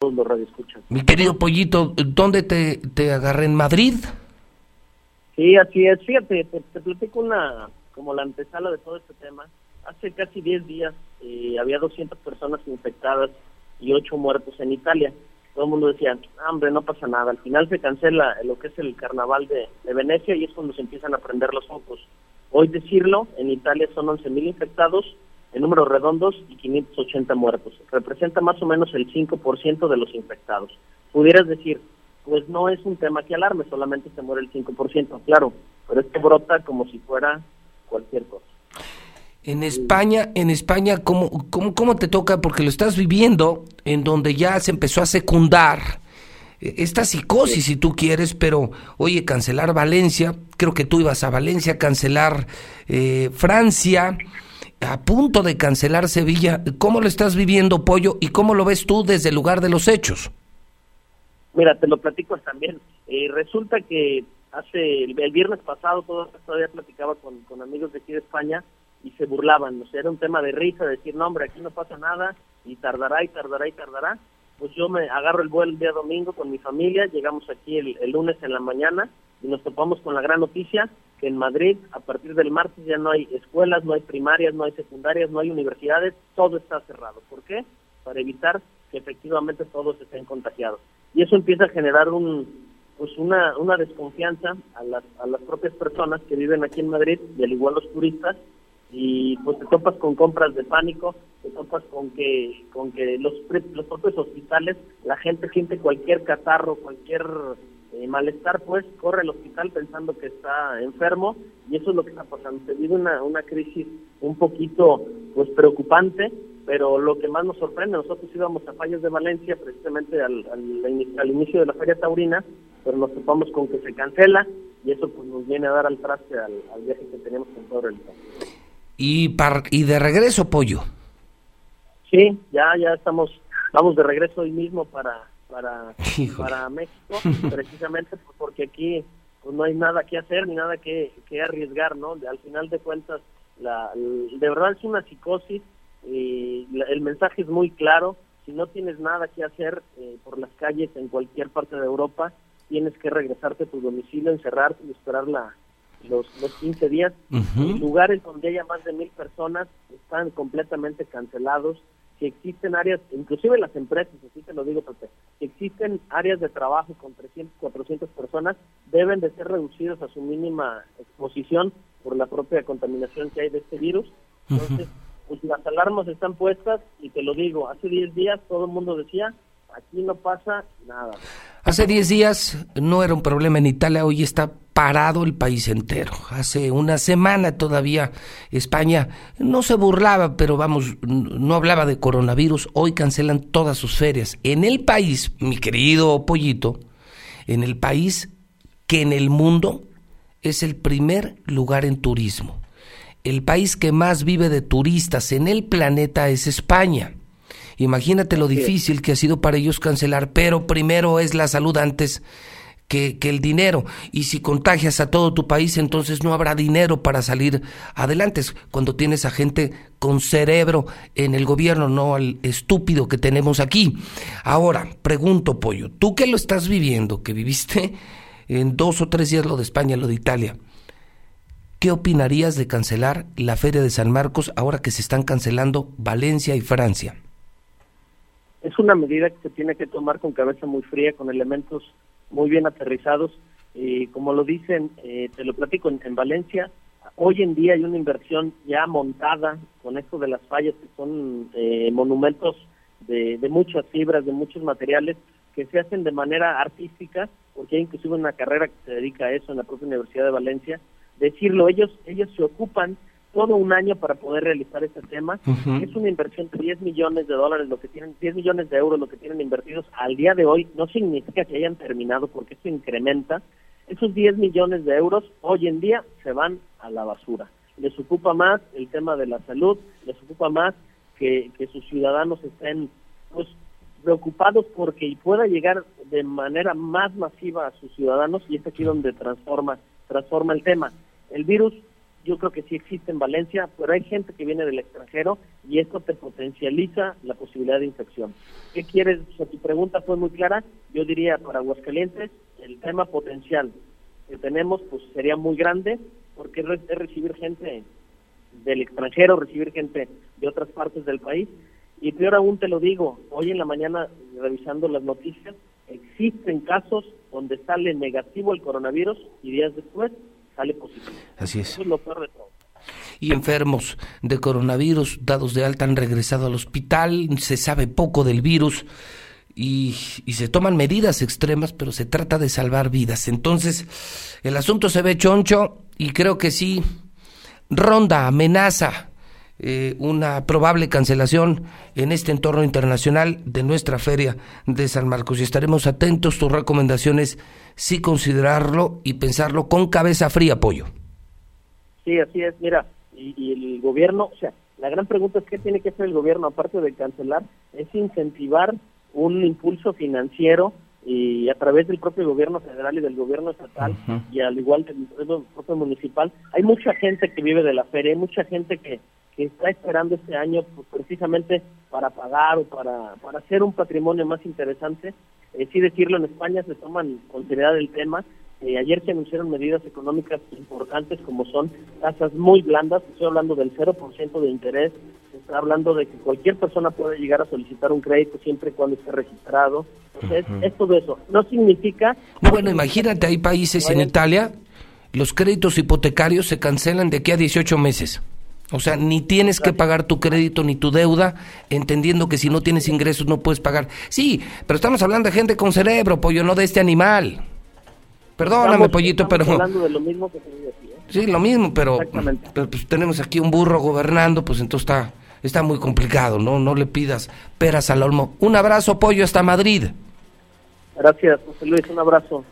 todos los radioescuchas. Mi querido Pollito, ¿dónde te, te agarré? ¿En Madrid? Sí, así es. Fíjate, te, te platico una, como la antesala de todo este tema. Hace casi 10 días eh, había 200 personas infectadas y 8 muertos en Italia. Todo el mundo decía, hombre, no pasa nada. Al final se cancela lo que es el carnaval de, de Venecia y es cuando se empiezan a prender los focos. Hoy decirlo, en Italia son 11.000 infectados, en números redondos y 580 muertos. Representa más o menos el 5% de los infectados. Pudieras decir, pues no es un tema que alarme, solamente se muere el 5%, claro, pero esto brota como si fuera cualquier cosa. En España, en España, ¿cómo, cómo, cómo te toca? Porque lo estás viviendo en donde ya se empezó a secundar eh, esta psicosis, si tú quieres, pero oye, cancelar Valencia, creo que tú ibas a Valencia, cancelar eh, Francia, a punto de cancelar Sevilla. ¿Cómo lo estás viviendo, Pollo, y cómo lo ves tú desde el lugar de los hechos? Mira, te lo platico también. Eh, resulta que hace el, viernes pasado todavía platicaba con, amigos de aquí de España y se burlaban, o sea, era un tema de risa, decir, no, hombre, aquí no pasa nada y tardará y tardará y tardará. Pues yo me agarro el vuelo el día domingo con mi familia, llegamos aquí el lunes en la mañana y nos topamos con la gran noticia que en Madrid a partir del martes ya no hay escuelas, no hay primarias, no hay secundarias, no hay universidades, todo está cerrado. ¿Por qué? Para evitar que efectivamente todos estén contagiados. Y eso empieza a generar un, pues una, una desconfianza a las, a las propias personas que viven aquí en Madrid y al igual los turistas y pues te topas con compras de pánico, te topas con que con que los, los propios hospitales, la gente siente cualquier catarro, cualquier eh, malestar, pues corre al hospital pensando que está enfermo y eso es lo que está pasando. Se vive una, una crisis un poquito pues preocupante, pero lo que más nos sorprende, nosotros íbamos a Fallas de Valencia precisamente al, al, al inicio de la Feria Taurina, pero nos topamos con que se cancela y eso pues nos viene a dar al traste al, al viaje que teníamos con todo el y, par, y de regreso, Pollo. Sí, ya, ya estamos, vamos de regreso hoy mismo para, para, para México, precisamente porque aquí pues, no hay nada que hacer ni nada que, que arriesgar, ¿no? Al final de cuentas, la, de verdad es una psicosis y la, el mensaje es muy claro, si no tienes nada que hacer eh, por las calles en cualquier parte de Europa, tienes que regresarte a tu domicilio, encerrarte y esperar la, los, los 15 días. Uh -huh. Lugares donde haya más de mil personas están completamente cancelados. Si existen áreas, inclusive las empresas, así te lo digo, Pepe, si existen áreas de trabajo con 300, 400 personas, deben de ser reducidos a su mínima exposición por la propia contaminación que hay de este virus. Entonces, uh -huh. pues las alarmas están puestas y te lo digo, hace 10 días todo el mundo decía, aquí no pasa nada. Hace 10 días no era un problema en Italia, hoy está parado el país entero. Hace una semana todavía España no se burlaba, pero vamos, no hablaba de coronavirus. Hoy cancelan todas sus ferias. En el país, mi querido Pollito, en el país que en el mundo es el primer lugar en turismo. El país que más vive de turistas en el planeta es España. Imagínate lo difícil que ha sido para ellos cancelar, pero primero es la salud antes que, que, el dinero. Y si contagias a todo tu país, entonces no habrá dinero para salir adelante. Cuando tienes a gente con cerebro en el gobierno, no al estúpido que tenemos aquí. Ahora, pregunto, Pollo, tú que lo estás viviendo, que viviste en dos o tres días lo de España, lo de Italia, ¿qué opinarías de cancelar la Feria de San Marcos ahora que se están cancelando Valencia y Francia? Es una medida que se tiene que tomar con cabeza muy fría, con elementos muy bien aterrizados. Eh, como lo dicen, eh, te lo platico, en, en, Valencia hoy en día hay una inversión ya montada con esto de las fallas, que son eh, monumentos de, de, muchas fibras, de muchos materiales, que se hacen de manera artística, porque hay inclusive una carrera que se dedica a eso en la propia Universidad de Valencia. Decirlo, ellos, ellos se ocupan todo un año para poder realizar este tema. Uh -huh. Es una inversión de 10 millones de dólares, lo que tienen, 10 millones de euros, lo que tienen invertidos al día de hoy. No significa que hayan terminado porque esto incrementa. Esos 10 millones de euros hoy en día se van a la basura. Les ocupa más el tema de la salud, les ocupa más que, que sus ciudadanos estén pues, preocupados porque pueda llegar de manera más masiva a sus ciudadanos y es aquí donde transforma, transforma el tema. El virus yo creo que sí existe en Valencia, pero hay gente que viene del extranjero y esto te potencializa la posibilidad de infección. ¿Qué quieres? O tu pregunta fue muy clara. Yo diría para Aguascalientes, el tema potencial que tenemos pues sería muy grande porque es recibir gente del extranjero, recibir gente de otras partes del país. Y peor aún te lo digo, hoy en la mañana revisando las noticias, existen casos donde sale negativo el coronavirus y días después sale positivo. Así es. Eso es lo peor de todo. Y enfermos de coronavirus dados de alta han regresado al hospital, se sabe poco del virus y, y, se toman medidas extremas, pero se trata de salvar vidas. Entonces, el asunto se ve choncho y creo que sí, ronda, amenaza eh, una probable cancelación en este entorno internacional de nuestra feria de San Marcos. Y estaremos atentos, tus recomendaciones, sí considerarlo y pensarlo con cabeza fría, apoyo. Sí, así es, mira, y, el gobierno, o sea, la gran pregunta es qué tiene que hacer el gobierno, aparte de cancelar, es incentivar un impulso financiero y a través del propio gobierno federal y del gobierno estatal y al igual del propio municipal, hay mucha gente que vive de la feria, hay mucha gente que que está esperando este año pues, precisamente para pagar o para, para hacer un patrimonio más interesante. Eh, sí decirlo, en España se toman con seriedad el tema. Eh, ayer se anunciaron medidas económicas importantes como son tasas muy blandas, estoy hablando del 0% de interés, se está hablando de que cualquier persona puede llegar a solicitar un crédito siempre y cuando esté registrado. Entonces, es todo eso. No significa... bueno, imagínate, hay países en Italia, los créditos hipotecarios se cancelan de aquí a 18 meses. O sea, ni tienes que pagar tu crédito ni tu deuda, entendiendo que si no tienes ingresos no puedes pagar. Sí, pero estamos hablando de gente con cerebro, pollo, no de este animal. Perdóname, pollito, pero... hablando de lo mismo que aquí, ¿eh? Sí, lo mismo, pero, pero pues, tenemos aquí un burro gobernando, pues entonces está, está muy complicado, ¿no? No le pidas peras al olmo. Un abrazo, pollo, hasta Madrid. Gracias, José Luis, un abrazo.